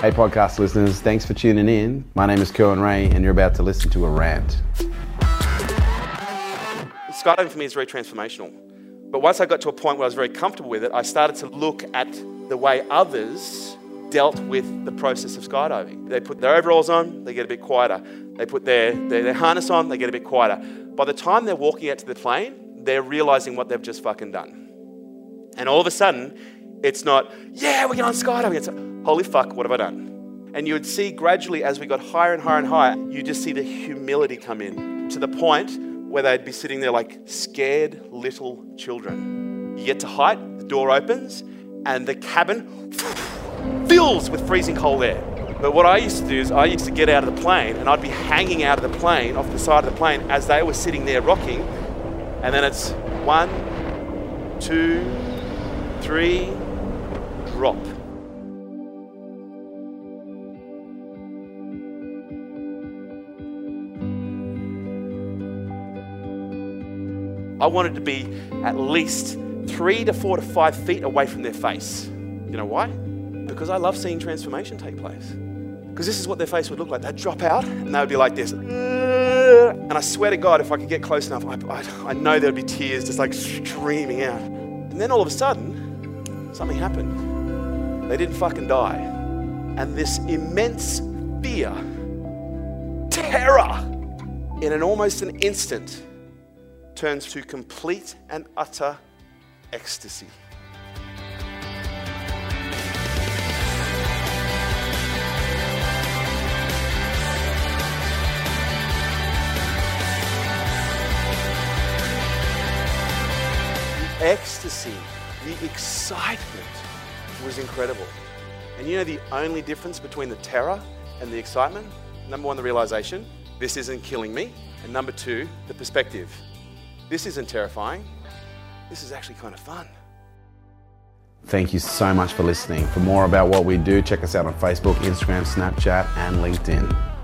Hey, podcast listeners, thanks for tuning in. My name is Kerwin Ray, and you're about to listen to a rant. skydiving for me is very transformational. But once I got to a point where I was very comfortable with it, I started to look at the way others dealt with the process of skydiving. They put their overalls on, they get a bit quieter. They put their, their, their harness on, they get a bit quieter. By the time they're walking out to the plane, they're realizing what they've just fucking done. And all of a sudden, it's not, yeah, we're going on skydiving. It's, holy fuck, what have I done? And you would see gradually as we got higher and higher and higher, you just see the humility come in to the point where they'd be sitting there like scared little children. You get to height, the door opens, and the cabin fills with freezing cold air. But what I used to do is I used to get out of the plane and I'd be hanging out of the plane, off the side of the plane, as they were sitting there rocking. And then it's one, two, three, drop. I wanted to be at least three to four to five feet away from their face. You know why? Because I love seeing transformation take place. Because this is what their face would look like. They'd drop out and they would be like this. And I swear to God, if I could get close enough, I, I, I know there'd be tears just like streaming out. And then all of a sudden, something happened. They didn't fucking die. And this immense fear, terror, in an almost an instant, turns to complete and utter ecstasy. The ecstasy, the excitement was incredible. And you know the only difference between the terror and the excitement? Number one, the realization this isn't killing me. And number two, the perspective this isn't terrifying. This is actually kind of fun. Thank you so much for listening. For more about what we do, check us out on Facebook, Instagram, Snapchat, and LinkedIn.